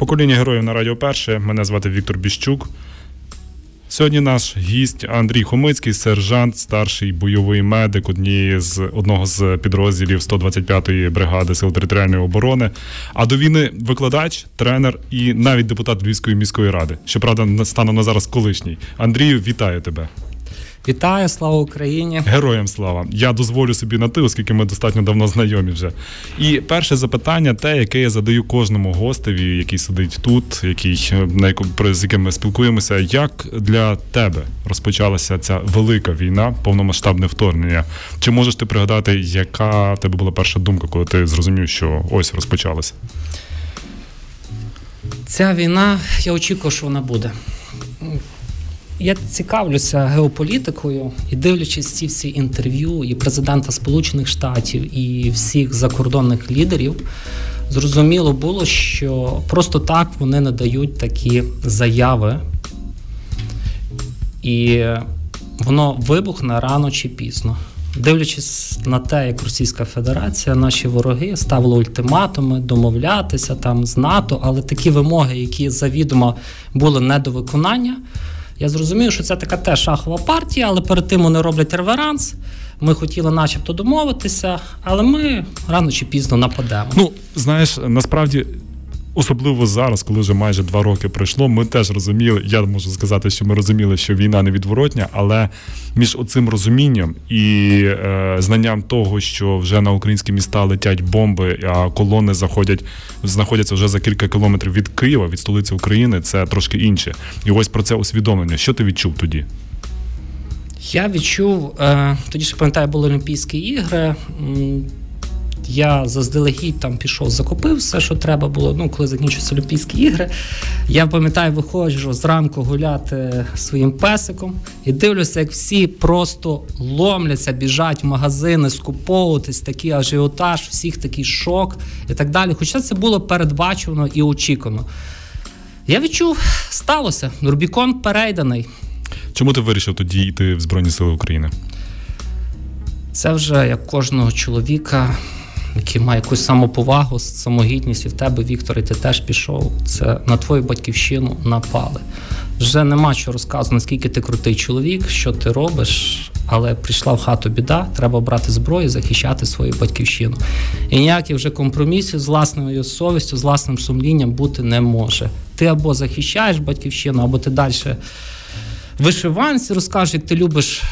Покоління героїв на Радіо Перше. Мене звати Віктор Біщук. Сьогодні наш гість Андрій Хомицький, сержант, старший бойовий медик однієї з одного з підрозділів 125-ї бригади сил територіальної оборони. А до війни викладач, тренер і навіть депутат Львівської міської ради. Щоправда, станом на зараз колишній. Андрію, вітаю тебе. Вітаю, слава Україні! Героям слава! Я дозволю собі на ти, оскільки ми достатньо давно знайомі вже. І перше запитання, те, яке я задаю кожному гостеві, який сидить тут, який на яку з яким ми спілкуємося. Як для тебе розпочалася ця велика війна, повномасштабне вторгнення? Чи можеш ти пригадати, яка в тебе була перша думка, коли ти зрозумів, що ось розпочалася? Ця війна, я очікував, що вона буде я цікавлюся геополітикою і дивлячись ці всі інтерв'ю і президента Сполучених Штатів і всіх закордонних лідерів, зрозуміло було, що просто так вони не дають такі заяви, і воно вибухне рано чи пізно. Дивлячись на те, як Російська Федерація, наші вороги ставили ультиматуми, домовлятися там з НАТО, але такі вимоги, які завідомо були не до виконання. Я зрозумів, що це така теж шахова партія, але перед тим вони роблять реверанс. Ми хотіли, начебто, домовитися, але ми рано чи пізно нападемо. Ну знаєш, насправді Особливо зараз, коли вже майже два роки пройшло, ми теж розуміли. Я можу сказати, що ми розуміли, що війна невідворотня, але між оцим розумінням і е, знанням того, що вже на українські міста летять бомби, а колони заходять, знаходяться вже за кілька кілометрів від Києва, від столиці України, це трошки інше. І ось про це усвідомлення. Що ти відчув тоді? Я відчув е, тоді, ще пам'ятаю, були Олімпійські ігри. Я заздалегідь там пішов, закупив все, що треба було. Ну, коли закінчуються Олімпійські ігри. Я пам'ятаю, виходжу зранку гуляти своїм песиком і дивлюся, як всі просто ломляться, біжать в магазини, скуповуватись, такий ажіотаж, всіх такий шок і так далі. Хоча це було передбачено і очікувано. Я відчув, сталося. Рубікон перейданий. Чому ти вирішив тоді йти в Збройні Сили України? Це вже як кожного чоловіка який має якусь самоповагу, самогідність і в тебе, Віктор, і ти теж пішов. Це на твою батьківщину напали. Вже нема що розказувати, наскільки ти крутий чоловік, що ти робиш, але прийшла в хату біда, треба брати зброю, захищати свою батьківщину. І ніяких вже компромісів з власною совістю, з власним сумлінням бути не може. Ти або захищаєш батьківщину, або ти далі вишиванці розкажеш, як ти любиш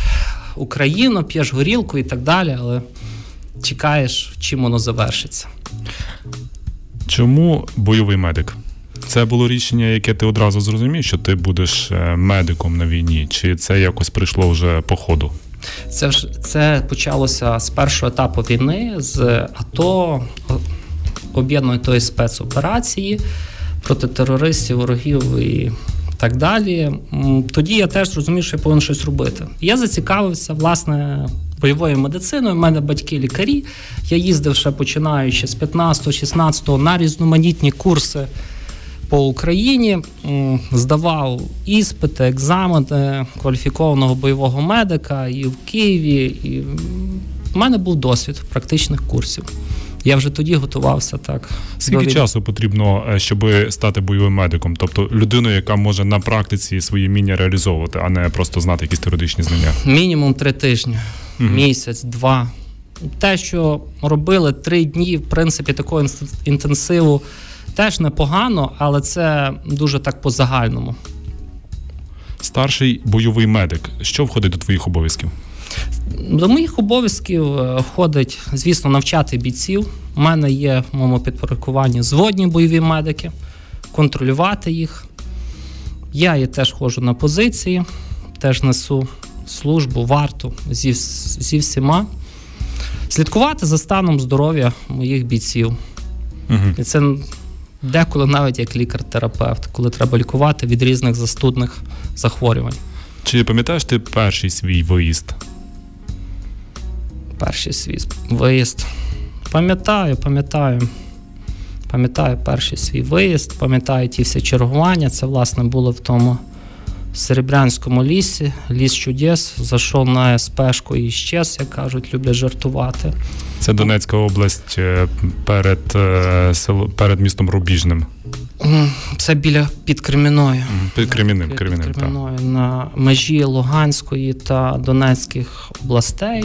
Україну, п'єш горілку і так далі. але чекаєш, чим воно завершиться. Чому бойовий медик? Це було рішення, яке ти одразу зрозумів, що ти будеш е, медиком на війні, чи це якось прийшло вже по ходу? Це ж це почалося з першого етапу війни, з АТО об'єднаної тої спецоперації проти терористів, ворогів і так далі. Тоді я теж зрозумів, що я повинен щось робити. Я зацікавився власне бойовою медициною. У мене батьки лікарі. Я їздив ще починаючи з 15-16 на різноманітні курси по Україні, здавав іспити, екзамени кваліфікованого бойового медика і в Києві. І в мене був досвід практичних курсів. Я вже тоді готувався так. Скільки до... часу потрібно, е, щоб стати бойовим медиком? Тобто людиною, яка може на практиці свої міння реалізовувати, а не просто знати якісь теоретичні знання? Мінімум три тижні угу. місяць, два. Те, що робили три дні, в принципі, такого інтенсиву, теж непогано, але це дуже так по загальному. Старший бойовий медик. Що входить до твоїх обов'язків? До моїх обов'язків е, входить, звісно, навчати бійців. У мене є в моєму підпорядкуванні зводні бойові медики, контролювати їх. Я є теж ходжу на позиції, теж несу службу, варту зі, зі всіма, слідкувати за станом здоров'я моїх бійців. Угу. І це деколи навіть як лікар-терапевт, коли треба лікувати від різних застудних захворювань. Чи пам'ятаєш ти перший свій виїзд? Перший свій виїзд. Пам'ятаю, пам'ятаю. Пам'ятаю перший свій виїзд, пам'ятаю ті всі чергування. Це, власне, було в тому Серебрянському лісі, ліс чудес, зайшов на СПшку і щез, як кажуть, люблять жартувати. Це Донецька область е, перед е, перед містом Рубіжним. Це біля під Креміною. Під Кремінним, під Кремінним, Креміною так. на межі Луганської та Донецьких областей.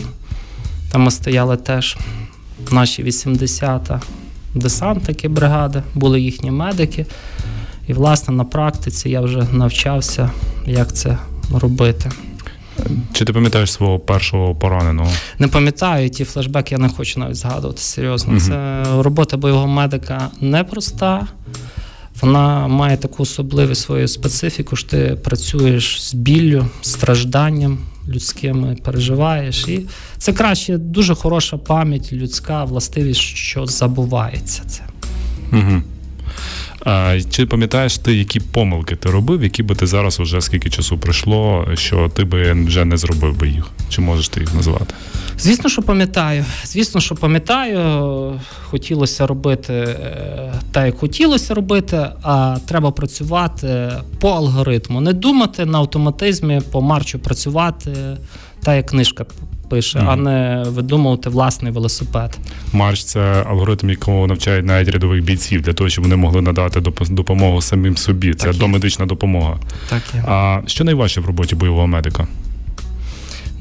Там ми стояли теж наші 80-та десантники бригади, були їхні медики. І, власне, на практиці я вже навчався, як це робити. Чи ти пам'ятаєш свого першого пораненого? Не пам'ятаю, ті флешбеки я не хочу навіть згадувати серйозно. Uh-huh. Це робота бойового медика непроста. Вона має таку особливу свою специфіку, що ти працюєш з біллю, стражданням людським, переживаєш. І це краще, дуже хороша пам'ять, людська властивість, що забувається це. Угу. А, Чи пам'ятаєш ти, які помилки ти робив, які би ти зараз уже скільки часу пройшло, що ти би вже не зробив би їх? Чи можеш ти їх назвати? Звісно, що пам'ятаю. Звісно, що пам'ятаю, хотілося робити е, те, як хотілося робити, а треба працювати по алгоритму. Не думати на автоматизмі, по марчу працювати, та як книжка пише, mm-hmm. а не видумувати власний велосипед. Марш це алгоритм, якого навчають навіть рядових бійців для того, щоб вони могли надати допомогу самим собі. Це так домедична допомога. Так є. А що найважче в роботі бойового медика?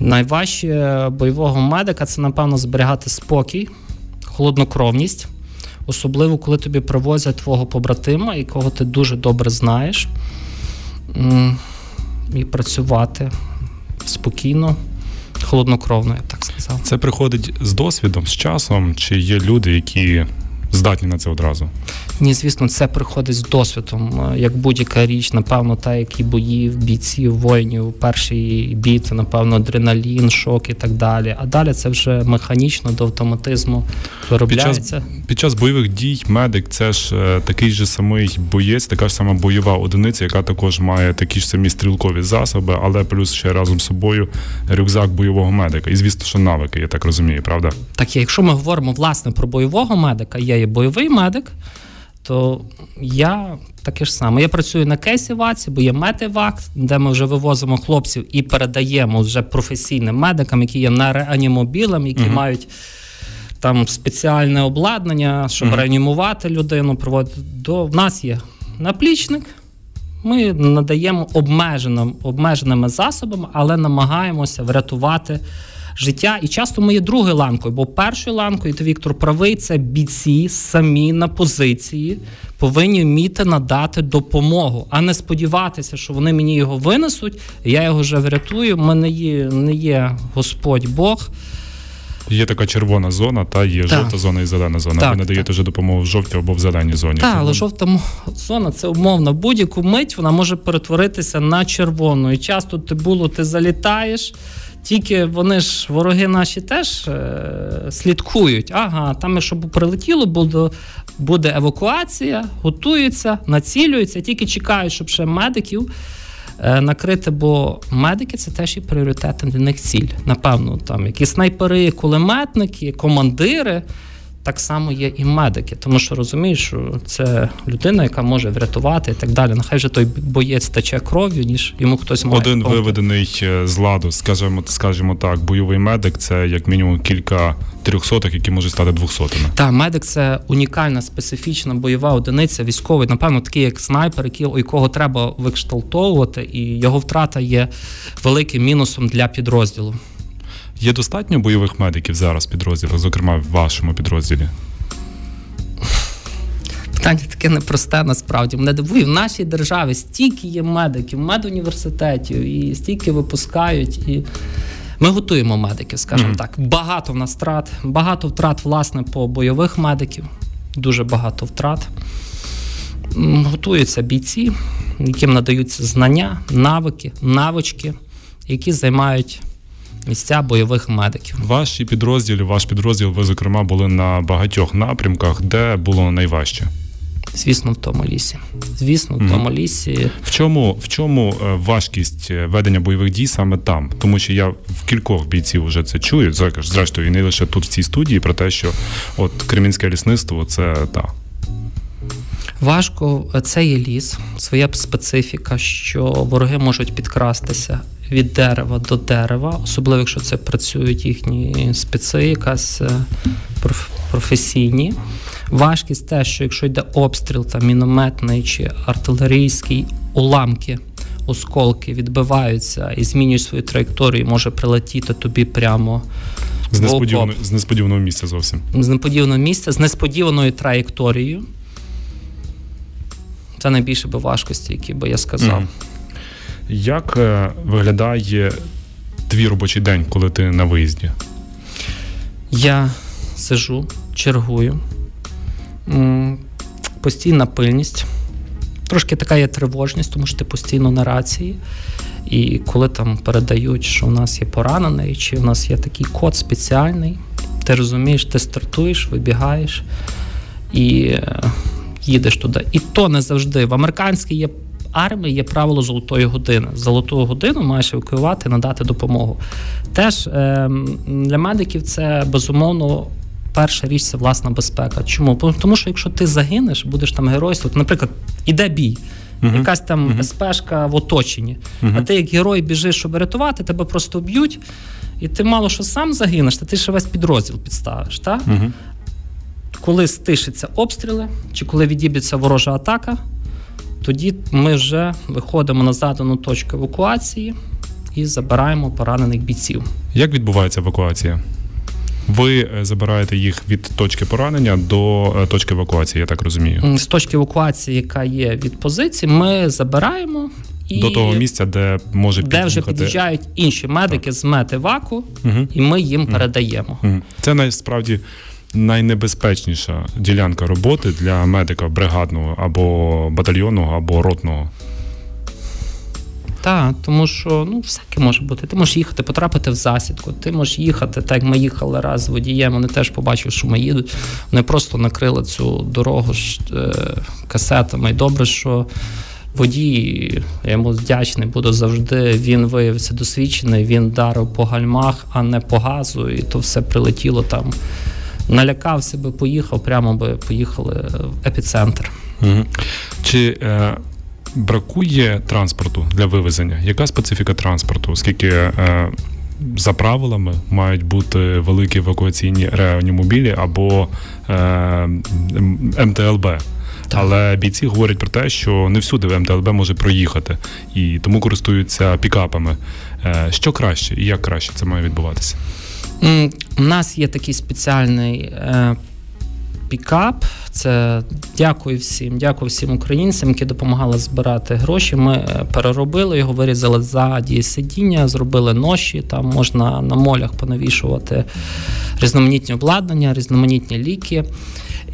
Найважче бойового медика це, напевно, зберігати спокій, холоднокровність, особливо коли тобі привозять твого побратима, якого ти дуже добре знаєш, і працювати спокійно холоднокровно, я так сказав. Це приходить з досвідом, з часом, чи є люди, які здатні на це одразу? Ні, звісно, це приходить з досвідом. Як будь-яка річ, напевно, та як і боїв, бійців, воїнів, перший бій це, напевно, адреналін, шок і так далі. А далі це вже механічно до автоматизму виробляється. Під час, під час бойових дій медик це ж е, такий же самий боєць, така ж сама бойова одиниця, яка також має такі ж самі стрілкові засоби, але плюс ще разом з собою рюкзак бойового медика. І звісно, що навики, я так розумію, правда? Так, якщо ми говоримо власне про бойового медика, я є бойовий медик то я таке ж саме. Я працюю на кейсі ВАЦі, бо є метивак, де ми вже вивозимо хлопців і передаємо вже професійним медикам, які є на реанімобілем, які uh мають там спеціальне обладнання, щоб uh реанімувати людину. Проводити до в нас є наплічник. Ми надаємо обмеженим, обмеженими засобами, але намагаємося врятувати життя. І часто ми є другою ланкою, бо першою ланкою, ти Віктор правий, це бійці самі на позиції повинні вміти надати допомогу, а не сподіватися, що вони мені його винесуть. Я його вже врятую. Ми не є, не є Господь Бог. Є така червона зона, та є так. жовта зона і зелена зона. Так, Ви надаєте вже допомогу в жовтій або в зеленій зоні. Так, але жовта зона це умовно. Будь-яку мить вона може перетворитися на червону. І часто ти було, ти залітаєш. Тільки вони ж, вороги наші теж е, слідкують. Ага, там, щоб прилетіло, буде буде евакуація, готуються, націлюються, тільки чекають, щоб ще медиків е, накрити, бо медики це теж і пріоритетна для них ціль. Напевно, там які снайпери, кулеметники, командири так само є і медики, тому що розумієш, що це людина, яка може врятувати і так далі. Нехай вже той боєць тече кров'ю, ніж йому хтось має. Один помогти. виведений е, з ладу, скажімо, скажімо так, бойовий медик це як мінімум кілька трьохсотих, які можуть стати двохсотими. Так, медик це унікальна специфічна бойова одиниця, військовий, напевно, такий як снайпер, який, у якого треба викшталтовувати, і його втрата є великим мінусом для підрозділу. Є достатньо бойових медиків зараз в підрозділах, зокрема в вашому підрозділі? Питання таке непросте, насправді. Мене дивує, в нашій державі стільки є медиків, медуніверситетів, і стільки випускають. І Ми готуємо медиків, скажімо mm-hmm. так. Багато в нас втрат, багато втрат, власне, по бойових медиків, дуже багато втрат. Готуються бійці, яким надаються знання, навики, навички, які займають місця бойових медиків. Ваші підрозділі, ваш підрозділ, ви зокрема були на багатьох напрямках, де було найважче. Звісно, в тому лісі. Звісно, в тому лісі. В чому в чому е, важкість е, ведення бойових дій саме там? Тому що я в кількох бійців вже це чую. Зрештою, і не лише тут в цій студії, про те, що от Кремінське лісництво це та. Важко, це є ліс, своя специфіка, що вороги можуть підкрастися від дерева до дерева, особливо якщо це працюють їхні специ, якась е, професійні. Важкість те, що якщо йде обстріл, там мінометний чи артилерійський, уламки, осколки відбиваються і змінюють свою траєкторію, може прилетіти тобі прямо. З несподіваного, з несподіваного місця зовсім. З несподіваного місця, з несподіваною траєкторією. Це найбільше би важкості, які би я сказав. Mm. Як е, виглядає твій робочий день, коли ти на виїзді? Я сижу, чергую, постійна пильність. Трошки така є тривожність, тому що ти постійно на рації. І коли там передають, що у нас є поранений, чи у нас є такий код спеціальний, ти розумієш, ти стартуєш, вибігаєш і е, їдеш туди. І то не завжди. В американській є армії є правило золотої години. Золоту годину маєш евакуювати, надати допомогу. Теж е, для медиків це безумовно. Перша річ це власна безпека. Чому? Тому що якщо ти загинеш, будеш там геройствувати, наприклад, іде бій, uh-huh. якась там uh-huh. СПшка в оточенні, uh-huh. а ти як герой біжиш, щоб рятувати, тебе просто б'ють, і ти мало що сам загинеш, та ти ще весь підрозділ підставиш. Так? Коли стишаться обстріли, чи коли відіб'ється ворожа атака, тоді ми вже виходимо на задану точку евакуації і забираємо поранених бійців. Як відбувається евакуація? Ви е, забираєте їх від точки поранення до е, точки евакуації, я так розумію. З точки евакуації, яка є від позиції, ми забираємо і до того місця, де може де вже під'їжджають інші медики так. з метиваку, угу. і ми їм угу. передаємо. Угу. Це насправді найнебезпечніша ділянка роботи для медика бригадного або батальйонного, або ротного. Так, тому що ну всяке може бути. Ти можеш їхати, потрапити в засідку. Ти можеш їхати, так як ми їхали раз з водієм. Вони теж побачили, що ми їдуть. Вони просто накрили цю дорогу е, касетами. І добре, що водій, я йому вдячний, буду завжди. Він виявився досвідчений. Він дарив по гальмах, а не по газу, і то все прилетіло там налякався би, поїхав, прямо би поїхали в епіцентр. Угу. Чи е, бракує транспорту для вивезення? Яка специфіка транспорту? Оскільки е, за правилами мають бути великі евакуаційні реанімобілі або е, МТЛБ? Але бійці говорять про те, що не всюди в МТЛБ може проїхати і тому користуються пікапами. Е, що краще і як краще це має відбуватися? У нас є такий спеціальний е, пікап. Це дякую всім, дякую всім українцям, які допомагали збирати гроші. Ми е, переробили його, вирізали заді сидіння, зробили ноші. Там можна на молях понавішувати різноманітні обладнання, різноманітні ліки.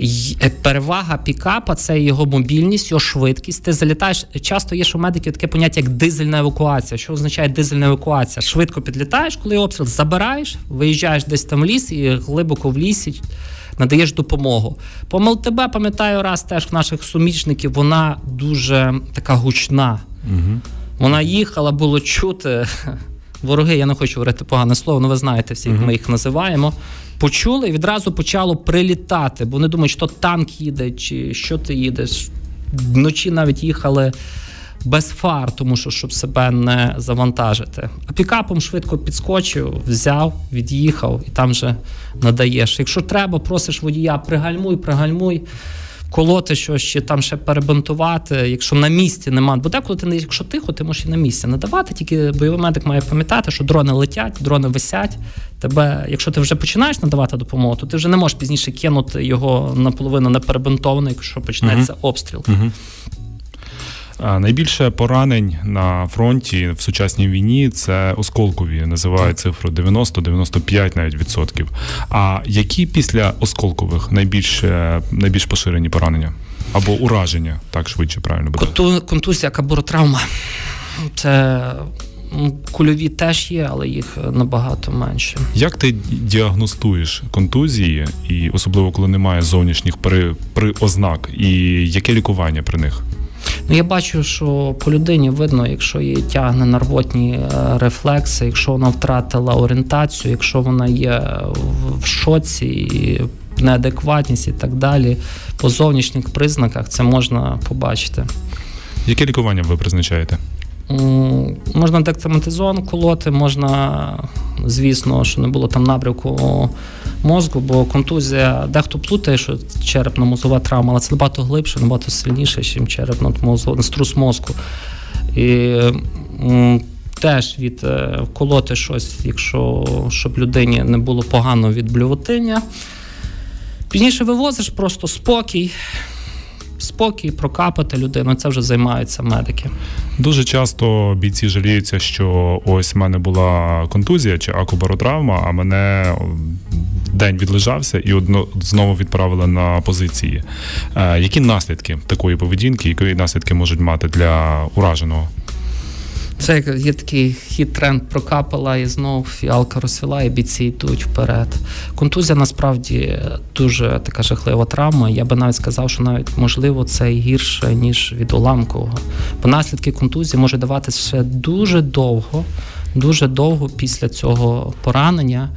Е, перевага пікапа це його мобільність, його швидкість. Ти залітаєш. Часто є що у медиків таке поняття, як дизельна евакуація. Що означає дизельна евакуація? Швидко підлітаєш, коли обстріл забираєш, виїжджаєш десь там в ліс і глибоко в лісі. Надаєш допомогу. По МЛТБ, пам'ятаю, раз теж в наших сумічників вона дуже така гучна. Угу. Вона їхала, було чути. Вороги, я не хочу говорити погане слово, але ви знаєте всі, як ми їх називаємо почули і відразу почало прилітати, бо не думають, що танк їде, чи що ти їдеш. Вночі навіть їхали без фар, тому що щоб себе не завантажити. А пікапом швидко підскочив, взяв, від'їхав і там вже надаєш. Якщо треба, просиш водія, пригальмуй, пригальмуй колоти щось чи там ще перебинтувати, якщо на місці нема. Бо деколи ти не якщо тихо, ти можеш і на місці надавати. Тільки бойовий медик має пам'ятати, що дрони летять, дрони висять. Тебе, якщо ти вже починаєш надавати допомогу, то ти вже не можеш пізніше кинути його наполовину не перебинтований, якщо почнеться uh обстріл. uh Найбільше поранень на фронті в сучасній війні це осколкові, називають цифру 90-95 навіть відсотків. А які після осколкових найбільш найбільш поширені поранення або ураження, так швидше правильно буде? Конту, контузія, кабуротравма. Це кульові теж є, але їх набагато менше. Як ти діагностуєш контузії, і особливо коли немає зовнішніх при, при ознак, і яке лікування при них? Ну, Я бачу, що по людині видно, якщо її тягне на рвотні е, рефлекси, якщо вона втратила орієнтацію, якщо вона є в шоці, неадекватність і так далі. По зовнішніх признаках це можна побачити. Яке лікування ви призначаєте? Можна дексаметазон колоти, можна, звісно, що не було там напрямку мозку, бо контузія, дехто плутає, що черепно-мозова травма, але це набагато глибше, набагато сильніше, ніж черепно-мозовий струс мозку. І Теж від е, вколоти щось, якщо щоб людині не було погано від блювотиння. Пізніше вивозиш просто спокій, спокій, прокапати людину. Це вже займаються медики. Дуже часто бійці жаліються, що ось в мене була контузія чи акубаротравма, а мене день відлежався і одно знову відправили на позиції. Е, які наслідки такої поведінки, які наслідки можуть мати для ураженого? Це є такий хід тренд прокапала, і знову фіалка розсвіла, і бійці йдуть вперед. Контузія насправді дуже така жахлива травма. Я би навіть сказав, що навіть можливо це гірше ніж від уламкового. Бо наслідки контузії може даватися ще дуже довго, дуже довго після цього поранення.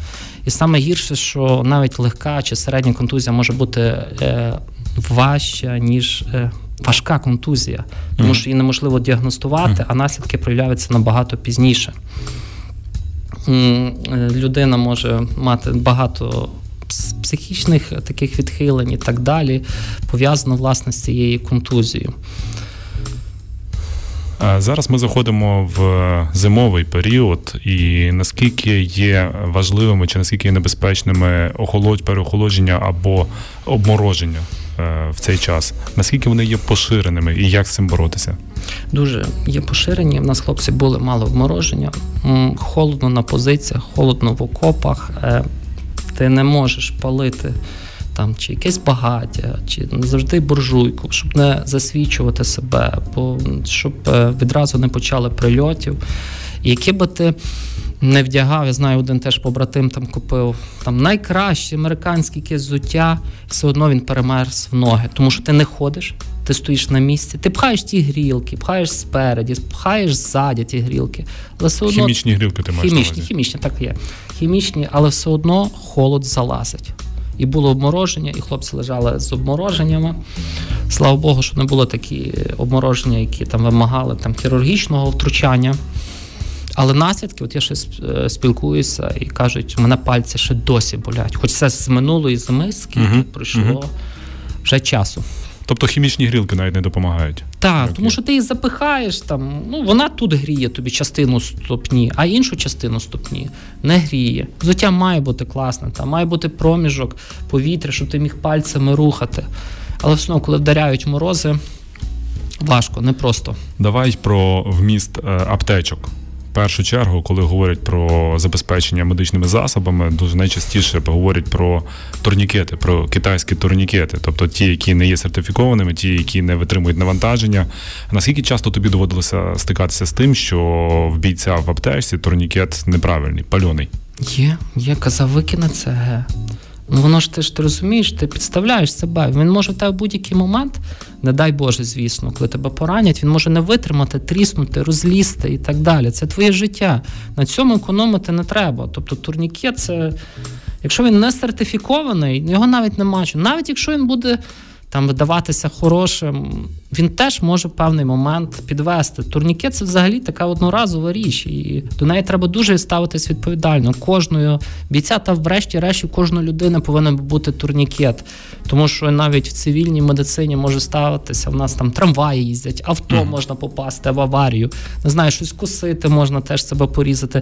І саме гірше, що навіть легка чи середня контузія може бути е, важча, ніж. Важка контузія, тому що її неможливо діагностувати, а наслідки проявляються набагато пізніше. Е, людина може мати багато психічних таких відхилень і так далі, пов'язано власне з цією контузією. Зараз ми заходимо в зимовий період, і наскільки є важливими чи наскільки є небезпечними переохолодження або обмороження в цей час. Наскільки вони є поширеними і як з цим боротися? Дуже є поширені. У нас хлопці були мало вмороження, холодно на позиціях, холодно в окопах. Е, ти не можеш палити. Там чи якесь багаття, чи завжди буржуйку, щоб не засвічувати себе, щоб е, відразу не почали прильотів. Які би ти не вдягав. Я знаю, один теж побратим там купив там найкраще американське якесь взуття, все одно він перемерз в ноги, тому що ти не ходиш, ти стоїш на місці, ти пхаєш ті грілки, пхаєш спереді, пхаєш ззаді ті грілки. Але все одно хімічні грілки ти маєш хімічні, хімічні, так є. Хімічні, але все одно холод залазить. І було обмороження, і хлопці лежали з обмороженнями. Слава Богу, що не було такі обмороження, які там вимагали там хірургічного втручання. Але наслідки, от я ще е, спілкуюся і кажуть, у мене пальці ще досі болять. Хоч це з минулої зими, скільки uh-huh. пройшло uh-huh. вже часу. Тобто хімічні грілки навіть не допомагають. Так, okay. тому що ти їх запихаєш там. Ну вона тут гріє тобі частину ступні, а іншу частину ступні не гріє. Взуття має бути класне, там має бути проміжок повітря, щоб ти міг пальцями рухати. Але все одно, коли вдаряють морози, важко, непросто. Давай про вміст е, аптечок першу чергу, коли говорять про забезпечення медичними засобами, дуже найчастіше говорять про турнікети, про китайські турнікети, тобто ті, які не є сертифікованими, ті, які не витримують навантаження. Наскільки часто тобі доводилося стикатися з тим, що в бійця в аптечці турнікет неправильний, пальоний? Є, є казав, викине це. Ну воно ж ти ж ти розумієш, ти підставляєш себе. Він може в тебе в будь-який момент, не дай Боже, звісно, коли тебе поранять, він може не витримати, тріснути, розлізти і так далі. Це твоє життя. На цьому економити не треба. Тобто турнікет це, якщо він не сертифікований, його навіть нема. Навіть якщо він буде там видаватися хорошим, він теж може в певний момент підвести. Турнікет це взагалі така одноразова річ, і до неї треба дуже ставитись відповідально. Кожною бійця та врешті-решті кожної людини повинен бути турнікет, тому що навіть в цивільній медицині може ставитися. У нас там трамваї їздять, авто mm. можна попасти в аварію, не знаю, щось кусити, можна теж себе порізати.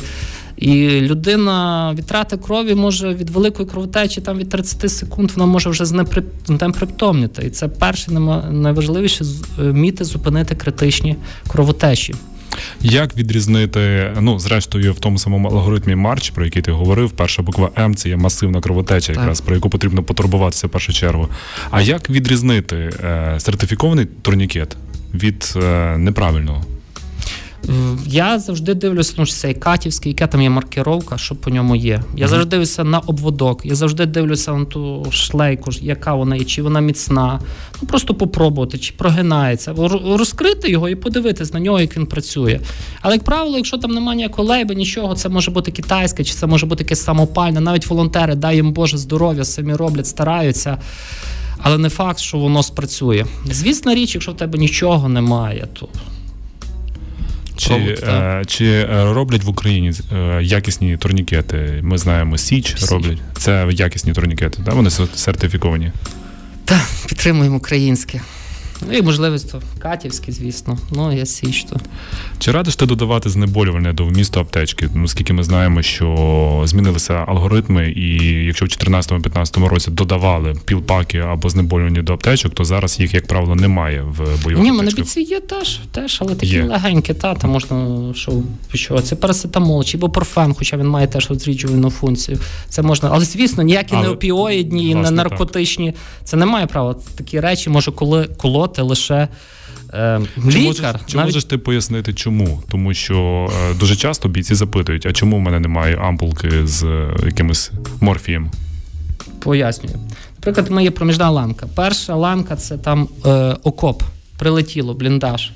І людина від трати крові може від великої кровотечі там від 30 секунд вона може вже знепритомніти. І це перше найважливіше вміти зупинити критичні кровотечі. Як відрізнити, ну зрештою, в тому самому алгоритмі Марч, про який ти говорив, перша буква М це є масивна кровотеча, якраз про яку потрібно потурбуватися в першу чергу. А як відрізнити е, сертифікований турнікет від е, неправильного? Я завжди дивлюся, ну, цей катівський, яка там є маркировка, що по ньому є. Я mm-hmm. завжди дивлюся на обводок, я завжди дивлюся на ту шлейку, яка вона є, чи вона міцна. Ну Просто попробувати, чи прогинається, розкрити його і подивитись на нього, як він працює. Але, як правило, якщо там немає ніякого лейба, нічого, це може бути китайське, чи це може бути якесь самопальне. Навіть волонтери, дай їм Боже здоров'я, самі роблять, стараються. Але не факт, що воно спрацює. Звісна річ, якщо в тебе нічого немає, то Чи е, чи роблять в Україні е, якісні турнікети? Ми знаємо Січ, Січ. роблять. Це якісні турнікети, да? вони сертифіковані? Так, підтримуємо українське. Ну і можливість то Катівське, звісно. Ну, я січ. Чи радиш ти додавати знеболювальне до вмісту аптечки? Ну, Оскільки ми знаємо, що змінилися алгоритми, і якщо в 2014-2015 році додавали пілпаки або знеболювання до аптечок, то зараз їх, як правило, немає в бойових Ні, мене бійці є теж, теж, але такі є. легенькі, та, там можна що, що це парацетамол чи ібупрофен, хоча він має теж розріджувальну функцію. Це можна, але звісно, ніякі але, не опіоїдні, не наркотичні. Так. Це не має права. Такі речі може коли коло проти лише. Е, чи можеш, чи навіть... можеш ти пояснити, чому? Тому що е, дуже часто бійці запитують, а чому в мене немає ампулки з е, якимось морфієм? Пояснюю. Наприклад, моя проміжна ланка. Перша ланка це там е, окоп, прилетіло, бліндаж.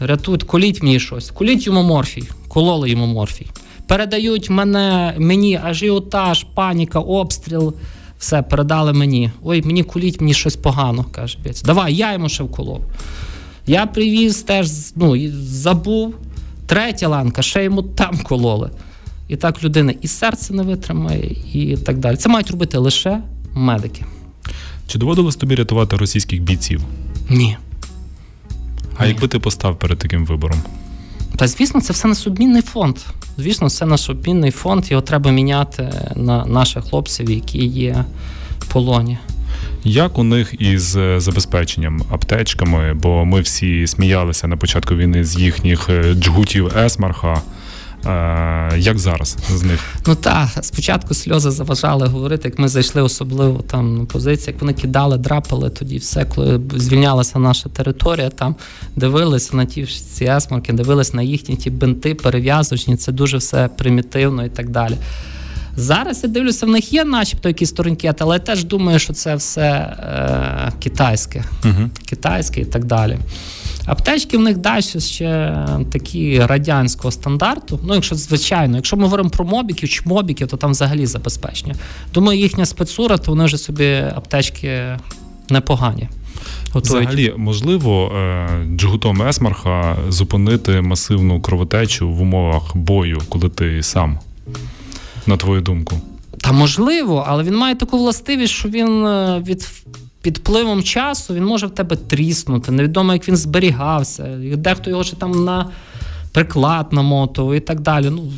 Рятують, коліть мені щось, коліть йому морфій, кололи йому морфій. Передають мене, мені ажіотаж, паніка, обстріл. Все, передали мені. Ой, мені куліть, мені щось погано. каже Пець. Давай, я йому ще вколов. Я привіз теж, ну, забув. Третя ланка, ще йому там кололи. І так людина і серце не витримає, і так далі. Це мають робити лише медики. Чи доводилось тобі рятувати російських бійців? Ні. А Ні. якби ти постав перед таким вибором? Та звісно, це все на обмінний фонд. Звісно, це наш обмінний фонд, його треба міняти на наших хлопців, які є в полоні. Як у них із е, забезпеченням аптечками? Бо ми всі сміялися на початку війни з їхніх е, джгутів Есмарха. Е, як зараз з них? Ну так, спочатку сльози заважали говорити, як ми зайшли, особливо там на позиції, як вони кидали, драпали тоді все, коли звільнялася наша територія, там дивилися на ті ці есмарки, дивилися на їхні ті бинти, перев'язочні, це дуже все примітивно і так далі. Зараз я дивлюся, в них є, начебто, якісь турнікети, але я теж думаю, що це все е, китайське, uh китайське і так далі. Аптечки в них далі ще такі радянського стандарту. Ну, якщо звичайно, якщо ми говоримо про мобіків чи мобіків, то там взагалі забезпечення. Думаю, їхня спецура, то вони вже собі аптечки непогані. Готують. Взагалі, можливо, е, джгутом Есмарха зупинити масивну кровотечу в умовах бою, коли ти сам, на твою думку. Та можливо, але він має таку властивість, що він е, від під впливом часу він може в тебе тріснути. Невідомо, як він зберігався. Дехто його ще там на приклад намотував і так далі. Ну,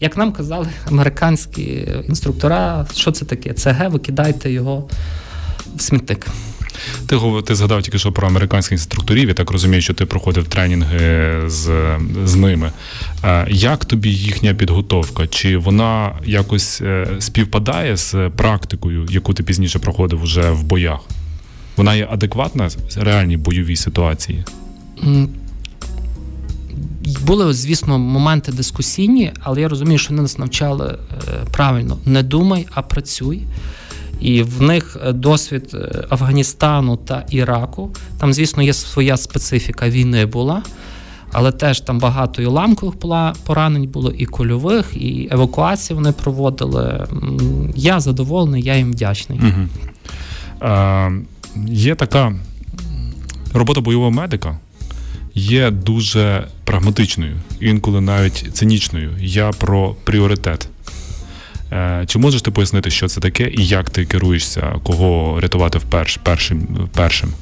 Як нам казали американські інструктора, що це таке? ЦГ, викидайте його в смітник. Ти ти згадав тільки що про американських інструкторів. Я так розумію, що ти проходив тренінги з з ними. Як тобі їхня підготовка? Чи вона якось е, співпадає з практикою, яку ти пізніше проходив уже в боях? Вона є адекватна в реальній бойовій ситуації? Були, звісно, моменти дискусійні, але я розумію, що вони нас навчали е, правильно: не думай, а працюй. І в них е, досвід е, Афганістану та Іраку. Там, звісно, є своя специфіка війни була, але теж там багато і ламкових поранень було, і кульових, і евакуації вони проводили. Я задоволений, я їм вдячний. Угу. Е, Є така робота бойового медика. Є дуже прагматичною, інколи навіть цинічною. Я про пріоритет. Е, чи можеш ти пояснити, що це таке, і як ти керуєшся, кого рятувати вперш, першим? першим?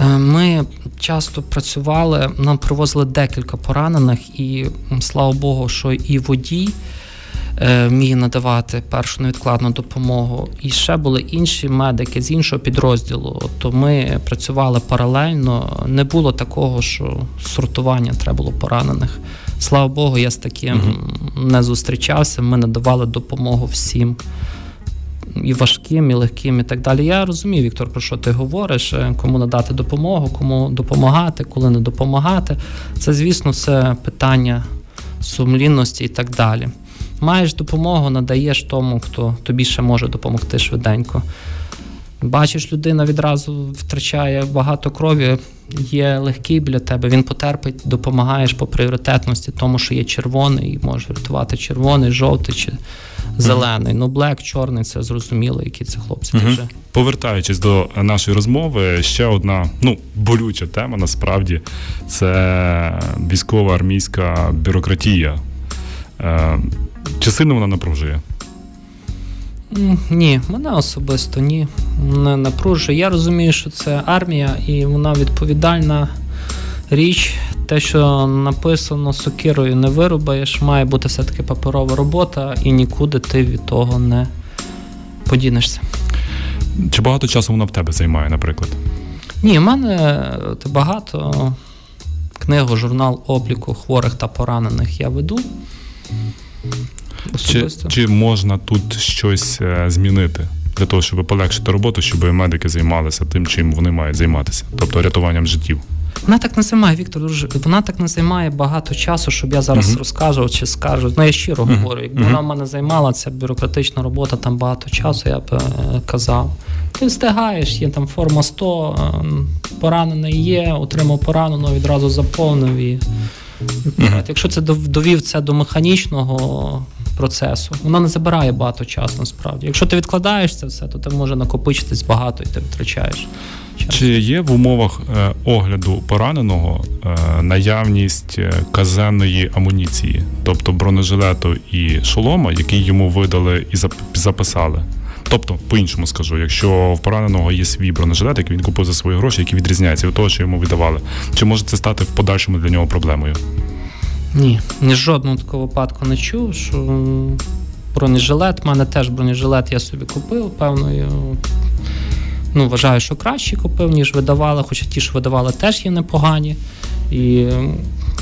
Е, ми часто працювали, нам привозили декілька поранених, і слава Богу, що і водій е, вміє надавати першу невідкладну допомогу. І ще були інші медики з іншого підрозділу. То ми працювали паралельно. Не було такого, що сортування треба було поранених. Слава Богу, я з таким угу. не зустрічався. Ми надавали допомогу всім. І важким, і легким, і так далі. Я розумію, Віктор, про що ти говориш, е, кому надати допомогу, кому допомагати, коли не допомагати. Це, звісно, все питання сумлінності і так далі. Маєш допомогу, надаєш тому, хто тобі ще може допомогти швиденько. Бачиш, людина відразу втрачає багато крові, є легкий біля тебе, він потерпить, допомагаєш по пріоритетності, тому що є червоний, і може рятувати червоний, жовтий чи зелений. Ну, блек, чорний, це зрозуміло, які це хлопці. Мгм. Дуже. Повертаючись до нашої розмови, ще одна ну болюча тема насправді це військова армійська бюрократія. Е, Чи сильно вона напружує? Ні, мене особисто ні. Не напружує. Я розумію, що це армія, і вона відповідальна річ. Те, що написано сокирою, не вирубаєш, має бути все-таки паперова робота, і нікуди ти від того не подінешся. Чи багато часу вона в тебе займає, наприклад? Ні, в мене е, багато книгу, журнал обліку хворих та поранених я веду. Чи, Особисто. чи можна тут щось е, змінити для того, щоб полегшити роботу, щоб медики займалися тим, чим вони мають займатися, тобто рятуванням життів? Вона так не займає, Віктор, вона так не займає багато часу, щоб я зараз Мгм. розкажу чи скажу. Ну я щиро Мгм. говорю. Якби Мгм. вона в мене займала ця бюрократична робота, там багато часу, я б е, казав. Ти встигаєш, є там форма 100, е, поранений є, отримав пораненого, відразу заповнив і. Вперед. Якщо це довів це до механічного процесу, вона не забирає багато часу насправді. Якщо ти відкладаєш це все, то ти може накопичитись багато і ти втрачаєш. час. Чи є в умовах е, огляду пораненого е, наявність е, казенної амуніції, тобто бронежилету і шолома, які йому видали і зап- записали? Тобто, по-іншому скажу, якщо в пораненого є свій бронежилет, який він купив за свої гроші, який відрізняється від того, що йому видавали, чи може це стати в подальшому для нього проблемою? Ні, ні жодного такого випадку не чув, що бронежилет, в мене теж бронежилет я собі купив певною. Ну, вважаю, що краще купив, ніж видавали, хоча ті, що видавали, теж є непогані. І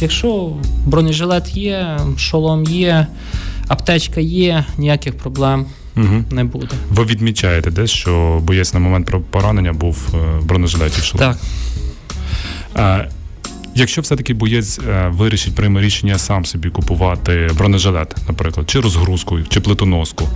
якщо бронежилет є, шолом є, аптечка є, ніяких проблем Угу. не буде. Ви відмічаєте десь, що боєць на момент поранення був е, в бронежилеті в? Так. А, Якщо все-таки боєць е, вирішить прийме рішення сам собі купувати бронежилет, наприклад, чи розгрузку, чи плитоноску,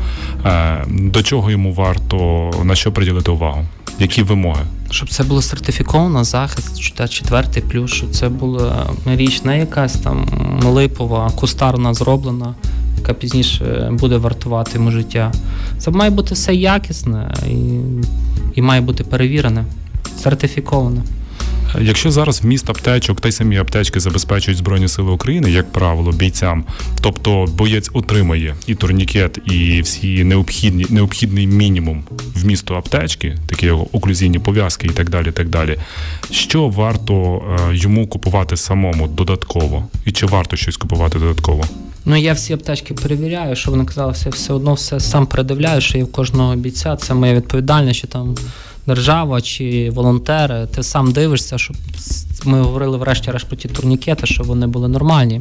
е, до чого йому варто на що приділити увагу? Які вимоги? Щоб це було сертифіковано, захист, четвертий плюс, щоб це була річ не якась там липова, кустарна зроблена, яка пізніше буде вартувати йому життя. Це має бути все якісне і, і має бути перевірене, сертифіковане. Якщо зараз вміст аптечок та й самі аптечки забезпечують Збройні Сили України, як правило, бійцям, тобто боєць отримає і турнікет, і всі необхідні необхідний мінімум вмісту аптечки, такі як оклюзійні пов'язки і так далі. так далі. Що варто е, йому купувати самому додатково? І чи варто щось купувати додатково? Ну, я всі аптечки перевіряю, щоб вони казалося, все одно все сам передивляю, що є в кожного бійця. Це моя відповідальність, чи там держава чи волонтери. Ти сам дивишся, щоб ми говорили врешті-решт про ті турнікети, щоб вони були нормальні.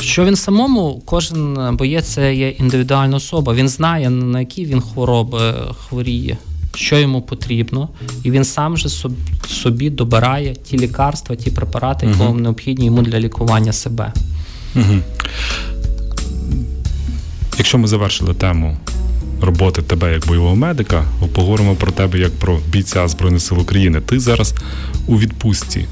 Що він самому, кожен боєць це є індивідуальна особа. Він знає, на які він хвороби хворіє, що йому потрібно, і він сам же собі добирає ті лікарства, ті препарати, які Мгм. необхідні йому для лікування себе. Угу. Якщо ми завершили тему роботи тебе як бойового медика, поговоримо про тебе як про бійця Збройних сил України. Ти зараз у відпустці.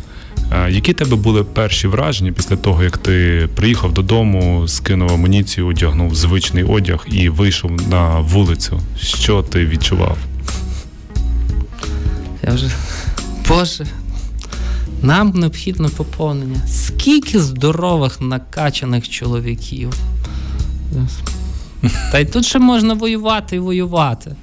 Які тебе були перші враження після того, як ти приїхав додому, скинув амуніцію, одягнув звичний одяг і вийшов на вулицю? Що ти відчував? Я вже. Боже. Нам необхідно поповнення. Скільки здорових накачаних чоловіків. Та й тут ще можна воювати і воювати.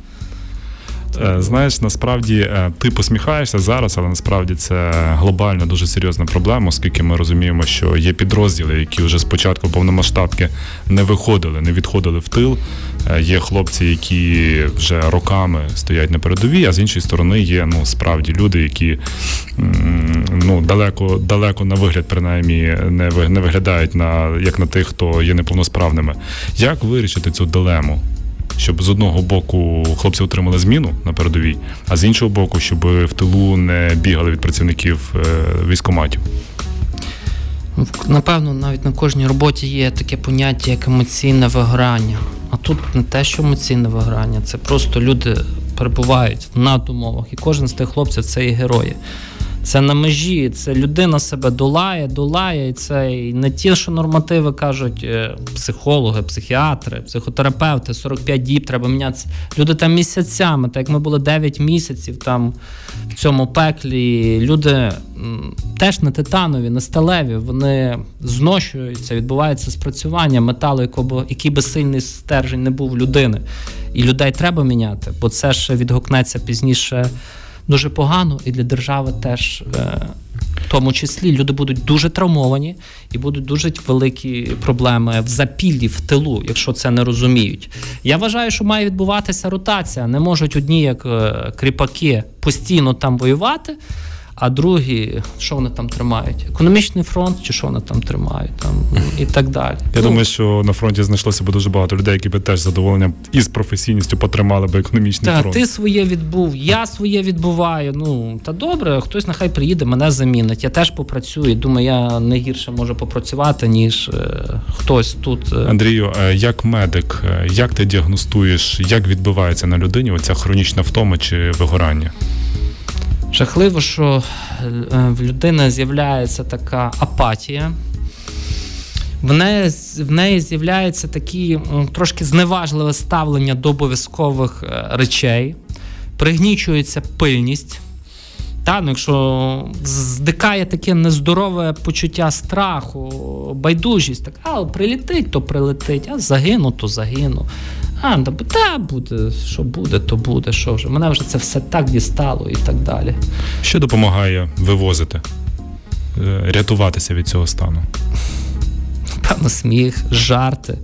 Е, Знаєш, насправді е, ти посміхаєшся зараз, але насправді це глобальна дуже серйозна проблема, оскільки ми розуміємо, що є підрозділи, які вже спочатку повномасштабки не виходили, не відходили в тил. Е, Є хлопці, які вже роками стоять на передовій, а з іншої сторони є ну справді люди, які ну далеко, далеко на вигляд, принаймні, не не виглядають на як на тих, хто є неповносправними. Як вирішити цю дилему? Щоб з одного боку хлопці отримали зміну на передовій, а з іншого боку, щоб в тилу не бігали від працівників е, військоматів. Напевно, навіть на кожній роботі є таке поняття, як емоційне вигорання. А тут не те, що емоційне вигорання, це просто люди перебувають в надумовах. І кожен з тих хлопців це є герої. Це на межі, це людина себе долає, долає. І це не ті, що нормативи кажуть е, психологи, психіатри, психотерапевти, 45 діб треба мінятися. Люди там місяцями, так як ми були 9 місяців там в цьому пеклі. Люди теж не титанові, не сталеві, вони зношуються, відбувається спрацювання металу, який би сильний стержень не був людини. І людей треба міняти, бо це ще відгукнеться пізніше дуже погано, і для держави теж. Е, в тому числі люди будуть дуже травмовані і будуть дуже великі проблеми в запіллі, в тилу, якщо це не розуміють. Я вважаю, що має відбуватися ротація. Не можуть одні, як е, кріпаки, постійно там воювати а другі, що вони там тримають? Економічний фронт, чи що вони там тримають, там і так далі. Я ну, думаю, що на фронті знайшлося б дуже багато людей, які би теж задоволенням із професійністю потримали би економічний та, фронт. Ти своє відбув, я своє відбуваю. Ну та добре, хтось нехай приїде, мене замінить. Я теж попрацюю. Думаю, я не гірше можу попрацювати, ніж е, хтось тут. Е. Андрію, е, як медик, е, як ти діагностуєш, як відбувається на людині оця хронічна втома чи вигорання? Жахливо, що е, в людини з'являється така апатія. В неї в неї з'являється такі трошки зневажливе ставлення до обов'язкових е, речей, пригнічується пильність. Та, ну, Якщо здикає таке нездорове почуття страху, байдужість, так, а прилетить, то прилетить, а загину, то загину. А, та, та буде, що буде, то буде. що вже. Мене вже це все так дістало і так далі. Що допомагає вивозити, е, рятуватися від цього стану? Певно, сміх, жарти.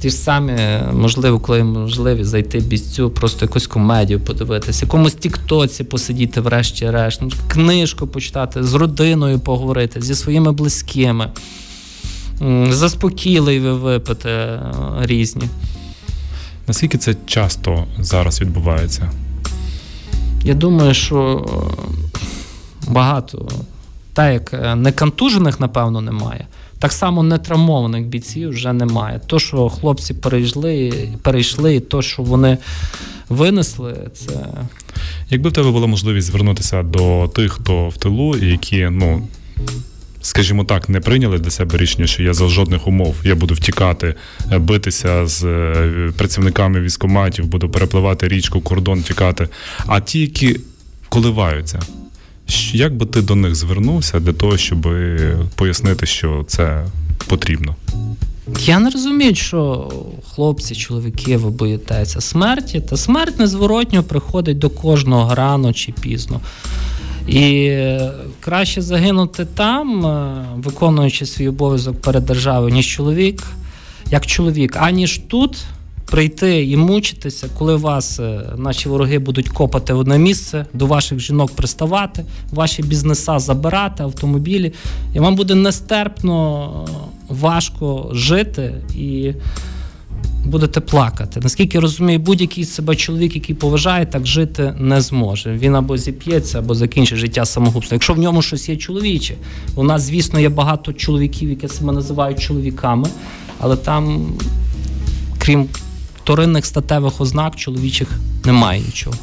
Ті ж самі, можливо, коли можливі зайти бійцю, просто якусь комедію подивитися, якомусь тіктоці посидіти, врешті-решт, ну, книжку почитати, з родиною поговорити, зі своїми близькими, заспокійливі випити е, різні. Наскільки це часто зараз відбувається? Я думаю, що багато. Так як е, неконтужених, напевно, немає. Так само нетравмованих бійців вже немає. То, що хлопці перейшли, перейшли, і то, що вони винесли, це. Якби в тебе була можливість звернутися до тих, хто в тилу, і які, ну скажімо так, не прийняли для себе рішення, що я за жодних умов я буду втікати, е, битися з е, працівниками військоматів, буду перепливати річку, кордон тікати. А ті, які коливаються, як би ти до них звернувся для того, щоб пояснити, що це потрібно? Я не розумію, що хлопці, чоловіки, ви боїтеся смерті, та смерть незворотньо приходить до кожного рано чи пізно. І краще загинути там, е, виконуючи свій обов'язок перед державою, ніж чоловік, як чоловік, аніж тут прийти і мучитися, коли вас е, наші вороги будуть копати в одне місце, до ваших жінок приставати, ваші бізнеса забирати, автомобілі. І вам буде нестерпно е, важко жити і будете плакати. Наскільки розумію, будь-який себе чоловік, який поважає, так жити не зможе. Він або зіп'ється, або закінчить життя самогубством. Якщо в ньому щось є чоловіче, у нас, звісно, є багато чоловіків, які себе називають чоловіками, але там, крім вторинних статевих ознак, чоловічих немає нічого.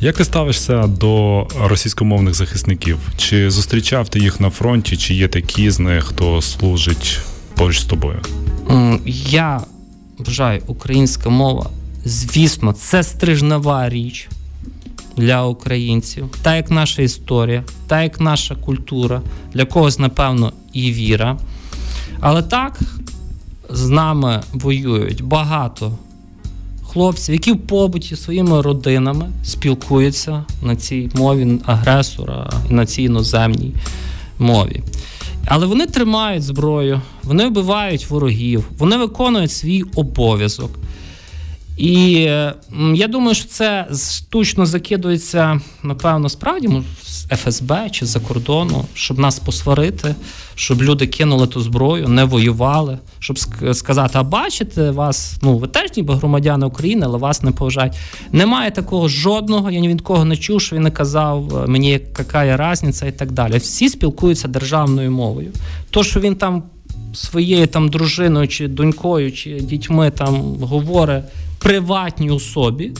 Як ти ставишся до російськомовних захисників? Чи зустрічав ти їх на фронті, чи є такі з них, хто служить поруч з тобою? Я вважаю, українська мова, звісно, це стрижнева річ для українців, так як наша історія, так як наша культура, для когось, напевно, і віра. Але так з нами воюють багато хлопців, які в побуті своїми родинами спілкуються на цій мові агресора і на цій іноземній мові. Але вони тримають зброю, вони вбивають ворогів, вони виконують свій обов'язок. І я думаю, що це штучно закидується, напевно, справді з ФСБ чи за кордону, щоб нас посварити, щоб люди кинули ту зброю, не воювали, щоб сказати: а бачите, вас, ну ви теж ніби громадяни України, але вас не поважають. Немає такого жодного, я ні від кого не чув, що він не казав мені, яка є різниця і так далі. Всі спілкуються державною мовою. То, що він там своєю там дружиною, чи донькою, чи дітьми там говорить приватній особі,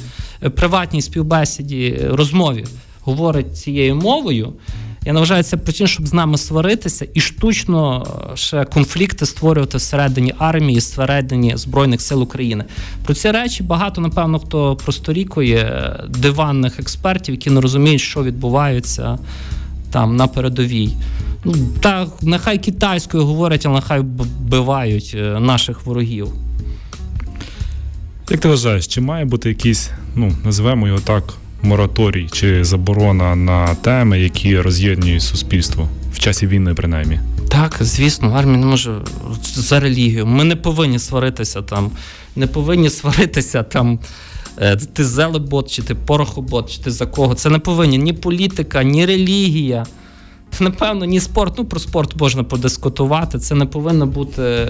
приватній співбесіді, розмові говорить цією мовою. Я не вважаю це причин, щоб з нами сваритися і штучно е, ще конфлікти створювати всередині армії, всередині Збройних сил України. Про ці речі багато, напевно, хто просторікує е, диванних експертів, які не розуміють, що відбувається там на передовій. Ну, та нехай китайською говорять, але нехай вбивають е, наших ворогів. Як ти вважаєш, чи має бути якийсь, ну, називаємо його так, мораторій чи заборона на теми, які роз'єднують суспільство в часі війни, принаймні? Так, звісно, армія не може за релігію. Ми не повинні сваритися там, не повинні сваритися там. Е, ти зелебот, чи ти порохобот, чи ти за кого. Це не повинні ні політика, ні релігія. Напевно, ні спорт. Ну про спорт можна подискутувати. Це не повинно бути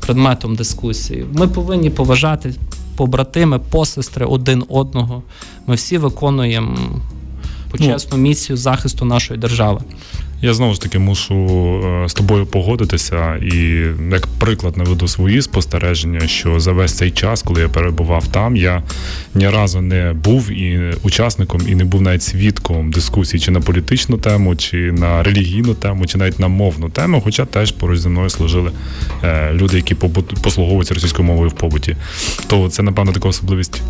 предметом дискусії. Ми повинні поважати побратими, посестри один одного. Ми всі виконуємо почесну ну, місію захисту нашої держави. Я знову ж таки мушу е, з тобою погодитися, і як приклад наведу свої спостереження, що за весь цей час, коли я перебував там, я ні разу не був і учасником, і не був навіть свідком дискусії чи на політичну тему, чи на релігійну тему, чи навіть на мовну тему. Хоча теж поруч зі мною служили е, люди, які послуговуються російською мовою в побуті. То це напевно така особливість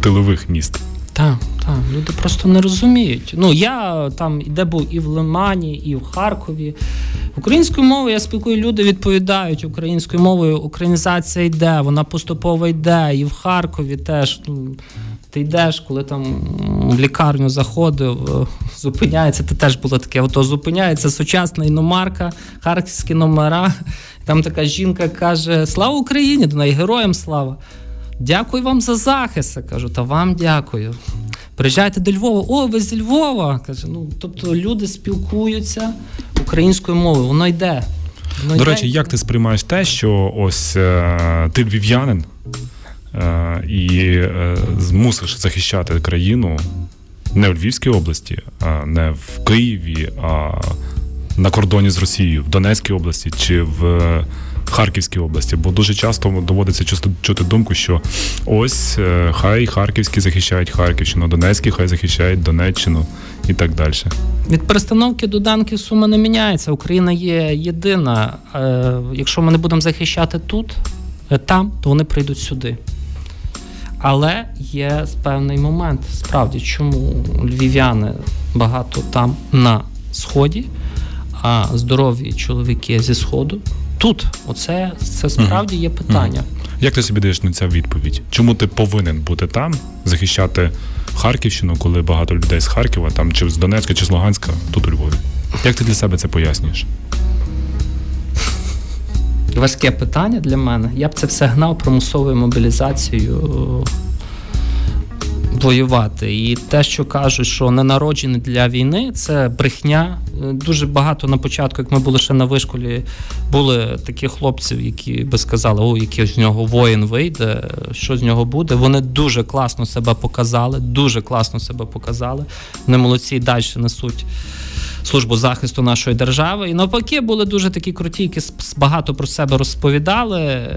тилових міст. Так, так, люди просто не розуміють. Ну я там де був і в Лимані, і в Харкові. Українською мовою я спілкую, люди відповідають українською мовою. Українізація йде, вона поступово йде, і в Харкові теж. Ну, ти йдеш, коли там в лікарню заходив, е, зупиняється, це теж було таке. Ото зупиняється сучасна іномарка, харківські номера. Там така жінка каже: Слава Україні! До неї героям слава! Дякую вам за захист. Кажу, та вам дякую. Приїжджайте до Львова, о, ви зі Львова. Каже, ну тобто люди спілкуються українською мовою, воно йде. Воно До йде. речі, як ти сприймаєш те, що ось е, ти львів'янин е, і е, змусиш захищати країну не в Львівській області, а не в Києві, а на кордоні з Росією, в Донецькій області чи в Харківській області, бо дуже часто доводиться чути думку, що ось е, хай Харківські захищають Харківщину, Донецькі хай захищають Донеччину і так далі. Від перестановки до данків сума не міняється. Україна є єдина. Е, якщо ми не будемо захищати тут, е, там, то вони прийдуть сюди. Але є певний момент, справді, чому львів'яни багато там на сході, а здорові чоловіки зі сходу тут. Оце це справді є питання. Як ти собі даєш на ця відповідь? Чому ти повинен бути там, захищати Харківщину, коли багато людей з Харкова, там чи з Донецька, чи з Луганська, тут у Львові? Як ти для себе це пояснюєш? Важке питання для мене. Я б це все гнав примусовою мобілізацією воювати. І те, що кажуть, що не народжені для війни, це брехня. Дуже багато на початку, як ми були ще на вишколі, були такі хлопців, які би сказали, о, який з нього воїн вийде, що з нього буде. Вони дуже класно себе показали, дуже класно себе показали. Вони молодці далі несуть. Службу захисту нашої держави. І навпаки, були дуже такі круті, які багато про себе розповідали,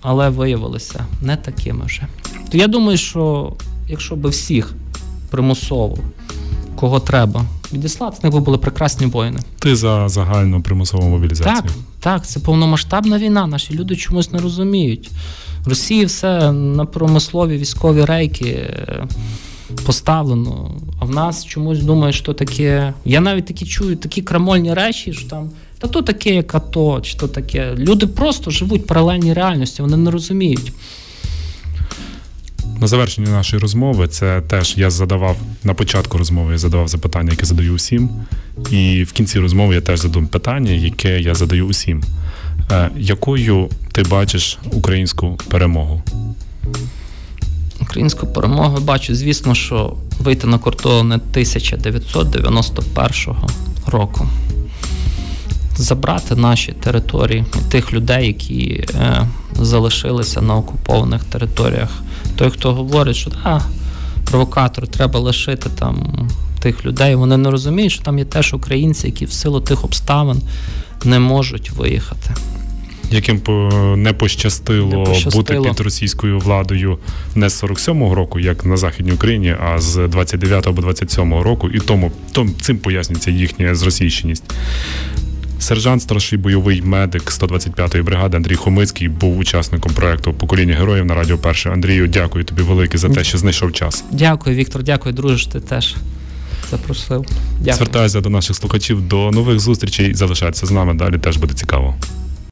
але виявилися не такими вже. То я думаю, що якщо би всіх примусово, кого треба, відіслати, з них би були прекрасні воїни. Ти за загальну примусову мобілізацію? Так, так, це повномасштабна війна. Наші люди чомусь не розуміють. В Росії все на промислові військові рейки. Е, поставлено, а в нас чомусь думає, що таке. Я навіть такі чую такі крамольні речі, що там та то таке, як АТО, чи то таке. Люди просто живуть в паралельній реальності, вони не розуміють. На завершення нашої розмови це теж я задавав на початку розмови, я задавав запитання, яке задаю усім. І в кінці розмови я теж задам питання, яке я задаю усім. Е, якою ти бачиш українську перемогу? Українську перемогу бачу, звісно, що вийти на кордони 1991 року. Забрати наші території тих людей, які е, залишилися на окупованих територіях той, хто говорить, що а, провокатор, треба лишити там тих людей, вони не розуміють, що там є теж українці, які в силу тих обставин не можуть виїхати. яким не пощастило, Не пощастило. бути під російською владою не з 47-го року, як на Західній Україні, а з 29-го або 27-го року, і тому, тому цим пояснюється їхня зросійщеність. Сержант, старший бойовий медик 125-ї бригади Андрій Хомицький був учасником проекту Покоління героїв на Радіо Перше. Андрію, дякую тобі велике за те, що знайшов час. Дякую, Віктор, дякую, друже, ти теж запросив. Дякую. Звертаюся до наших слухачів до нових зустрічей. Залишайтеся з нами. Далі теж буде цікаво.